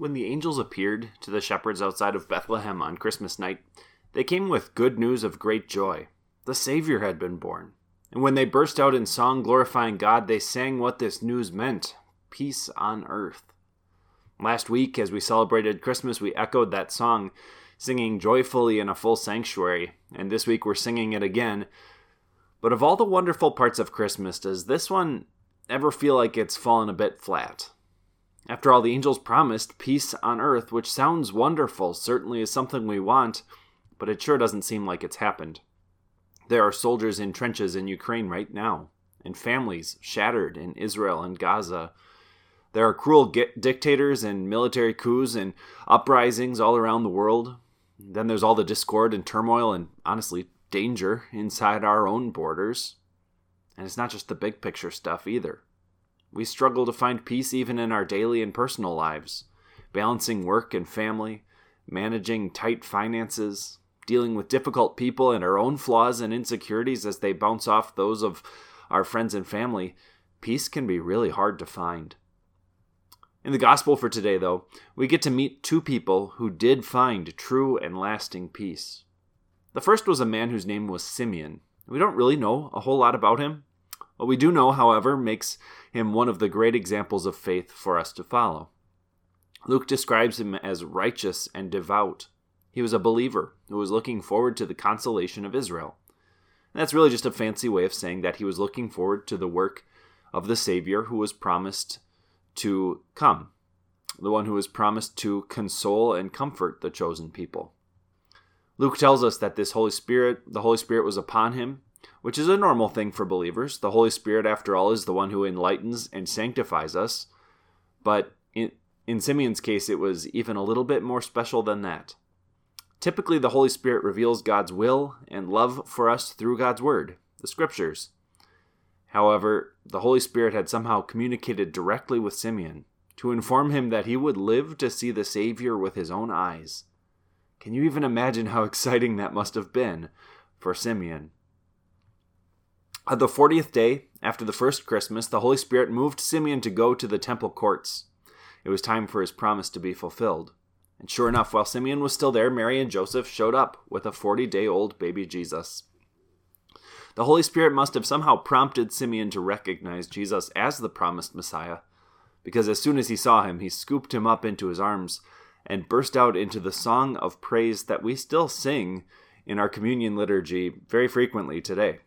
When the angels appeared to the shepherds outside of Bethlehem on Christmas night, they came with good news of great joy. The Savior had been born. And when they burst out in song glorifying God, they sang what this news meant peace on earth. Last week, as we celebrated Christmas, we echoed that song, singing joyfully in a full sanctuary, and this week we're singing it again. But of all the wonderful parts of Christmas, does this one ever feel like it's fallen a bit flat? After all, the angels promised peace on earth, which sounds wonderful, certainly is something we want, but it sure doesn't seem like it's happened. There are soldiers in trenches in Ukraine right now, and families shattered in Israel and Gaza. There are cruel dictators and military coups and uprisings all around the world. Then there's all the discord and turmoil and, honestly, danger inside our own borders. And it's not just the big picture stuff either. We struggle to find peace even in our daily and personal lives, balancing work and family, managing tight finances, dealing with difficult people and our own flaws and insecurities as they bounce off those of our friends and family, peace can be really hard to find. In the gospel for today, though, we get to meet two people who did find true and lasting peace. The first was a man whose name was Simeon. We don't really know a whole lot about him. What we do know, however, makes him one of the great examples of faith for us to follow. Luke describes him as righteous and devout, he was a believer who was looking forward to the consolation of Israel. And that's really just a fancy way of saying that he was looking forward to the work of the Savior who was promised to come, the one who was promised to console and comfort the chosen people. Luke tells us that this Holy Spirit, the Holy Spirit was upon him, which is a normal thing for believers. The Holy Spirit, after all, is the one who enlightens and sanctifies us. But in, in Simeon's case, it was even a little bit more special than that. Typically, the Holy Spirit reveals God's will and love for us through God's Word, the Scriptures. However, the Holy Spirit had somehow communicated directly with Simeon to inform him that he would live to see the Savior with his own eyes. Can you even imagine how exciting that must have been for Simeon? On the 40th day after the first Christmas, the Holy Spirit moved Simeon to go to the temple courts. It was time for his promise to be fulfilled. And sure enough, while Simeon was still there, Mary and Joseph showed up with a 40 day old baby Jesus. The Holy Spirit must have somehow prompted Simeon to recognize Jesus as the promised Messiah, because as soon as he saw him, he scooped him up into his arms and burst out into the song of praise that we still sing in our communion liturgy very frequently today.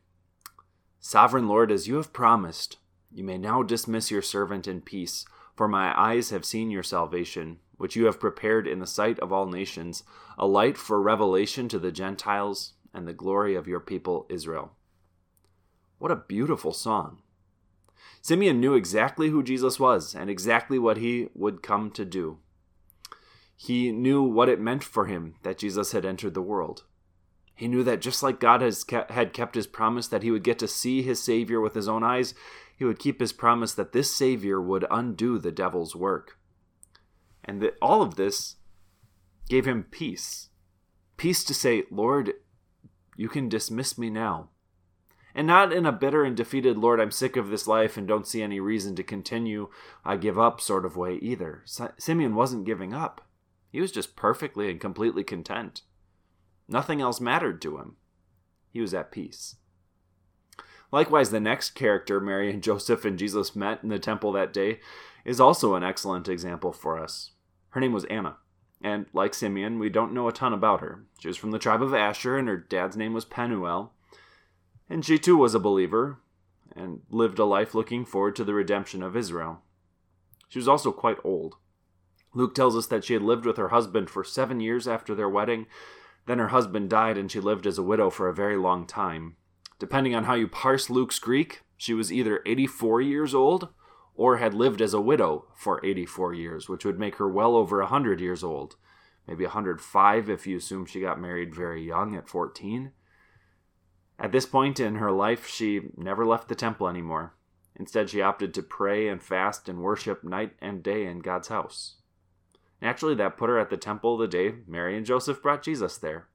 Sovereign Lord, as you have promised, you may now dismiss your servant in peace, for my eyes have seen your salvation which you have prepared in the sight of all nations, a light for revelation to the Gentiles and the glory of your people Israel. What a beautiful song! Simeon knew exactly who Jesus was and exactly what he would come to do. He knew what it meant for him that Jesus had entered the world. He knew that just like God has kept, had kept his promise that he would get to see his Savior with his own eyes, he would keep his promise that this Savior would undo the devil's work. And that all of this gave him peace. Peace to say, Lord, you can dismiss me now. And not in a bitter and defeated, Lord, I'm sick of this life and don't see any reason to continue, I give up sort of way either. Simeon wasn't giving up. He was just perfectly and completely content. Nothing else mattered to him. He was at peace. Likewise, the next character Mary and Joseph and Jesus met in the temple that day is also an excellent example for us. Her name was Anna, and like Simeon, we don't know a ton about her. She was from the tribe of Asher, and her dad's name was Penuel. And she too was a believer, and lived a life looking forward to the redemption of Israel. She was also quite old. Luke tells us that she had lived with her husband for seven years after their wedding. Then her husband died, and she lived as a widow for a very long time. Depending on how you parse Luke's Greek, she was either 84 years old or had lived as a widow for 84 years, which would make her well over 100 years old. Maybe 105 if you assume she got married very young at 14. At this point in her life, she never left the temple anymore. Instead, she opted to pray and fast and worship night and day in God's house. Naturally, that put her at the temple the day Mary and Joseph brought Jesus there.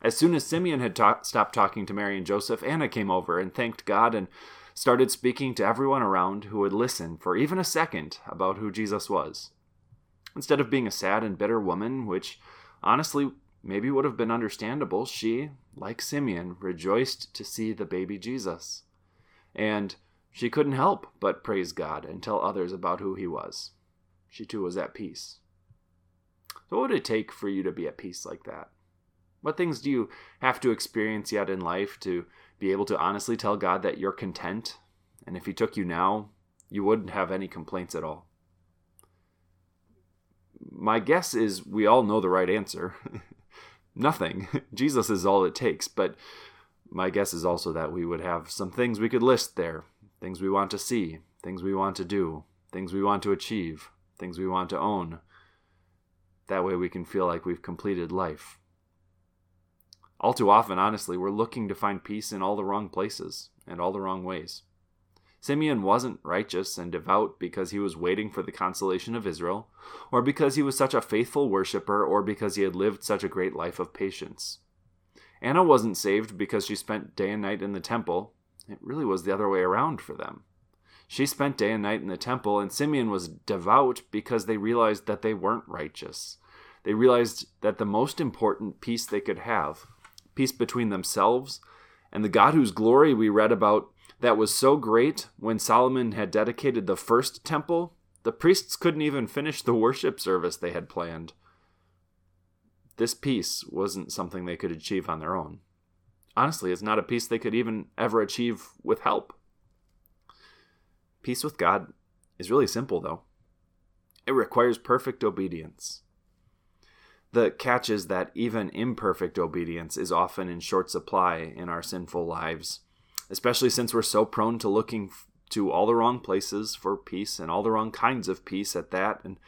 As soon as Simeon had ta- stopped talking to Mary and Joseph, Anna came over and thanked God and started speaking to everyone around who would listen for even a second about who Jesus was. Instead of being a sad and bitter woman, which honestly maybe would have been understandable, she, like Simeon, rejoiced to see the baby Jesus. And she couldn't help but praise God and tell others about who he was. She too was at peace. So, what would it take for you to be at peace like that? What things do you have to experience yet in life to be able to honestly tell God that you're content? And if He took you now, you wouldn't have any complaints at all. My guess is we all know the right answer. Nothing. Jesus is all it takes. But my guess is also that we would have some things we could list there things we want to see, things we want to do, things we want to achieve, things we want to own. That way we can feel like we've completed life. All too often, honestly, we're looking to find peace in all the wrong places and all the wrong ways. Simeon wasn't righteous and devout because he was waiting for the consolation of Israel, or because he was such a faithful worshiper, or because he had lived such a great life of patience. Anna wasn't saved because she spent day and night in the temple. It really was the other way around for them. She spent day and night in the temple, and Simeon was devout because they realized that they weren't righteous. They realized that the most important peace they could have, peace between themselves and the God whose glory we read about that was so great when Solomon had dedicated the first temple, the priests couldn't even finish the worship service they had planned. This peace wasn't something they could achieve on their own. Honestly, it's not a peace they could even ever achieve with help. Peace with God is really simple, though. It requires perfect obedience. The catch is that even imperfect obedience is often in short supply in our sinful lives, especially since we're so prone to looking to all the wrong places for peace and all the wrong kinds of peace at that and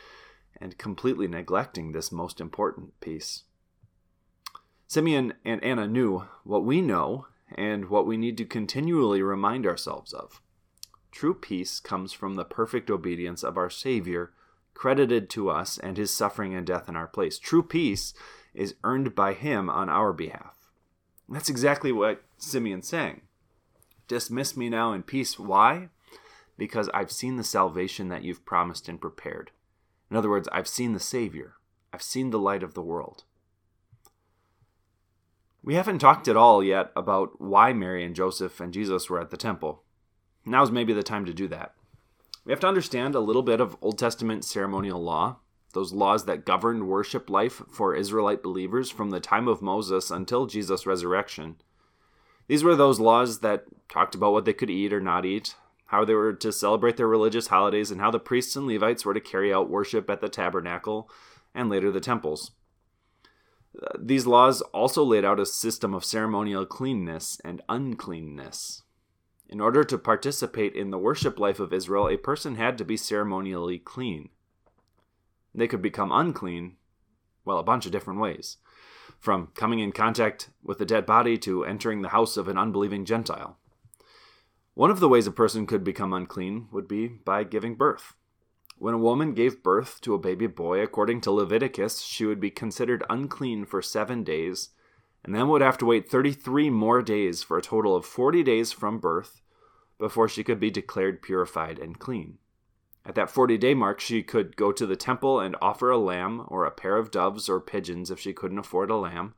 and completely neglecting this most important peace. Simeon and Anna knew what we know and what we need to continually remind ourselves of. True peace comes from the perfect obedience of our Savior credited to us and his suffering and death in our place. True peace is earned by him on our behalf. that's exactly what Simeon's saying. Dismiss me now in peace. Why? Because I've seen the salvation that you've promised and prepared. In other words, I've seen the Savior. I've seen the light of the world. We haven't talked at all yet about why Mary and Joseph and Jesus were at the temple. Now's maybe the time to do that. We have to understand a little bit of Old Testament ceremonial law, those laws that governed worship life for Israelite believers from the time of Moses until Jesus' resurrection. These were those laws that talked about what they could eat or not eat, how they were to celebrate their religious holidays, and how the priests and Levites were to carry out worship at the tabernacle and later the temples. These laws also laid out a system of ceremonial cleanness and uncleanness. In order to participate in the worship life of Israel, a person had to be ceremonially clean. They could become unclean, well, a bunch of different ways. From coming in contact with a dead body to entering the house of an unbelieving Gentile. One of the ways a person could become unclean would be by giving birth. When a woman gave birth to a baby boy, according to Leviticus, she would be considered unclean for seven days and then would have to wait 33 more days for a total of 40 days from birth before she could be declared purified and clean. At that 40 day mark, she could go to the temple and offer a lamb or a pair of doves or pigeons if she couldn't afford a lamb,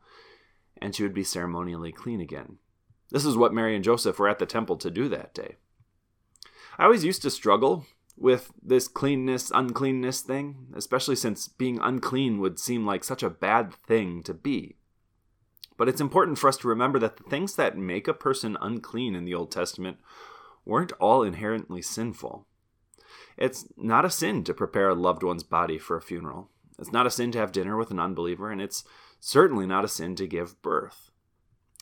and she would be ceremonially clean again. This is what Mary and Joseph were at the temple to do that day. I always used to struggle with this cleanness, uncleanness thing, especially since being unclean would seem like such a bad thing to be. But it's important for us to remember that the things that make a person unclean in the Old Testament weren't all inherently sinful. It's not a sin to prepare a loved one's body for a funeral. It's not a sin to have dinner with an unbeliever, and it's certainly not a sin to give birth.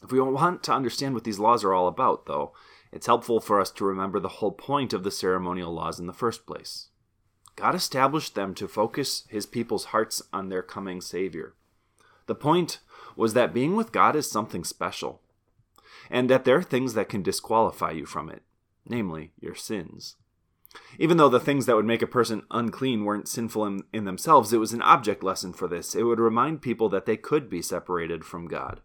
If we want to understand what these laws are all about, though, it's helpful for us to remember the whole point of the ceremonial laws in the first place. God established them to focus his people's hearts on their coming Savior. The point was that being with God is something special, and that there are things that can disqualify you from it, namely your sins. Even though the things that would make a person unclean weren't sinful in, in, themselves, it was an object lesson for this. It would remind people that they could be separated from God,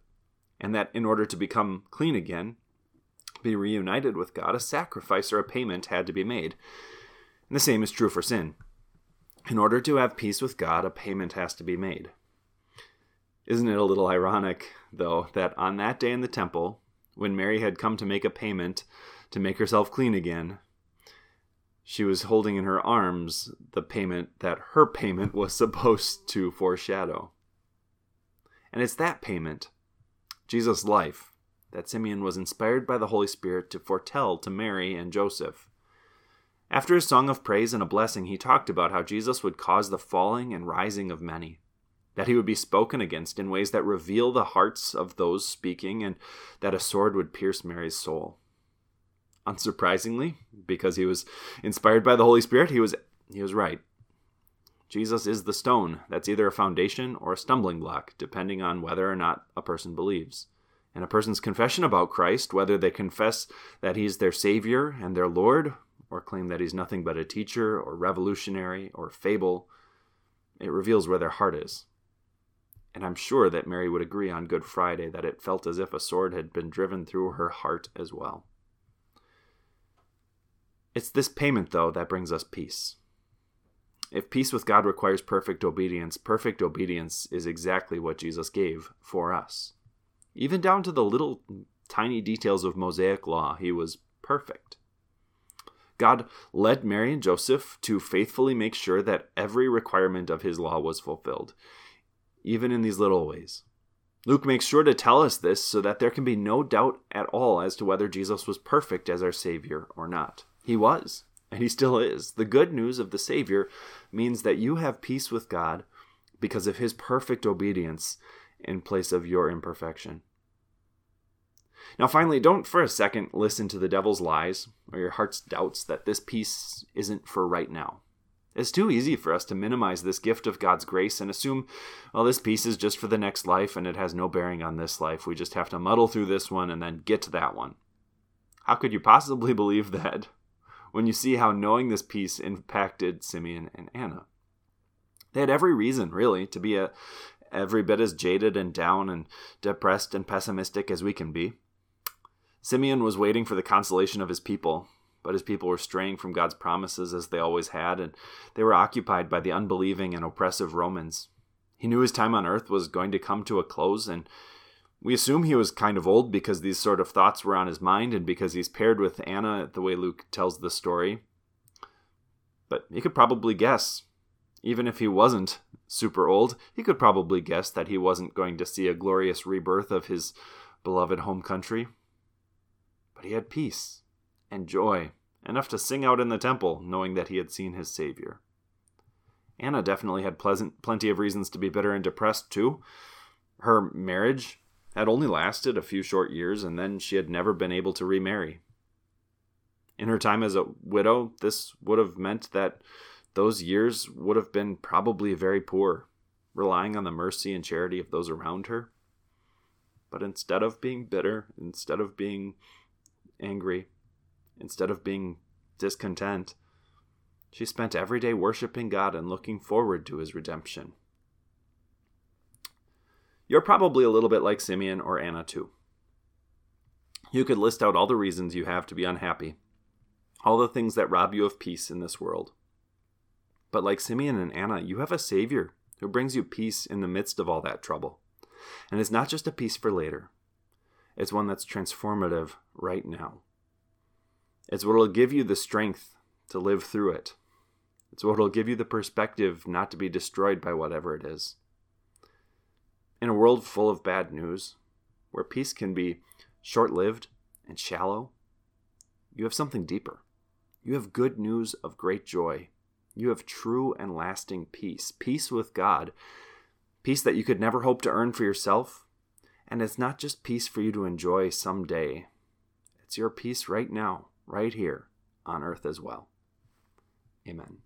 and that in order to become clean again, be reunited with God, a sacrifice or a payment had to be made. And the same is true for sin. In order to have peace with God, a payment has to be made. Isn't it a little ironic, though, that on that day in the temple, when Mary had come to make a payment to make herself clean again, she was holding in her arms the payment that her payment was supposed to foreshadow. And it's that payment, Jesus' life, that Simeon was inspired by the Holy Spirit to foretell to Mary and Joseph. After his song of praise and a blessing, he talked about how Jesus would cause the falling and rising of many, that he would be spoken against in ways that reveal the hearts of those speaking, and that a sword would pierce Mary's soul. Unsurprisingly, because he was inspired by the Holy Spirit, he was he was right. Jesus is the stone that's either a foundation or a stumbling block, depending on whether or not a person believes. And a person's confession about Christ, whether they confess that he's their Savior and their Lord, or claim that he's nothing but a teacher or revolutionary or fable, it reveals where their heart is. And I'm sure that Mary would agree on Good Friday that it felt as if a sword had been driven through her heart as well. It's this payment, though, that brings us peace. If peace with God requires perfect obedience, perfect obedience is exactly what Jesus gave for us. Even down to the little tiny details of Mosaic law, he was perfect. God led Mary and Joseph to faithfully make sure that every requirement of his law was fulfilled, even in these little ways. Luke makes sure to tell us this so that there can be no doubt at all as to whether Jesus was perfect as our Savior or not. He was, and he still is. The good news of the Savior means that you have peace with God because of his perfect obedience in place of your imperfection. Now, finally, don't for a second listen to the devil's lies or your heart's doubts that this peace isn't for right now. It's too easy for us to minimize this gift of God's grace and assume, well, this peace is just for the next life and it has no bearing on this life. We just have to muddle through this one and then get to that one. How could you possibly believe that when you see how knowing this peace impacted Simeon and Anna? They had every reason, really, to be a, every bit as jaded and down and depressed and pessimistic as we can be. Simeon was waiting for the consolation of his people, but his people were straying from God's promises as they always had, and they were occupied by the unbelieving and oppressive Romans. He knew his time on earth was going to come to a close, and we assume he was kind of old because these sort of thoughts were on his mind and because he's paired with Anna the way Luke tells the story. But he could probably guess, even if he wasn't super old, he could probably guess that he wasn't going to see a glorious rebirth of his beloved home country but he had peace and joy, enough to sing out in the temple, knowing that he had seen his Savior. Anna definitely had pleasant, plenty of reasons to be bitter and depressed, too. Her marriage had only lasted a few short years, and then she had never been able to remarry. In her time as a widow, this would have meant that those years would have been probably very poor, relying on the mercy and charity of those around her. But instead of being bitter, instead of being angry, instead of being discontent, she spent every day worshiping God and looking forward to his redemption. You're probably a little bit like Simeon or Anna, too. You could list out all the reasons you have to be unhappy, all the things that rob you of peace in this world. But like Simeon and Anna, you have a Savior who brings you peace in the midst of all that trouble. And it's not just a peace for later, it's one that's transformative right now. It's what will give you the strength to live through it. It's what will give you the perspective not to be destroyed by whatever it is. In a world full of bad news, where peace can be short lived and shallow, you have something deeper. You have good news of great joy. You have true and lasting peace, peace with God, peace that you could never hope to earn for yourself, and it's not just peace for you to enjoy someday, it's your peace right now, right here on earth as well. Amen.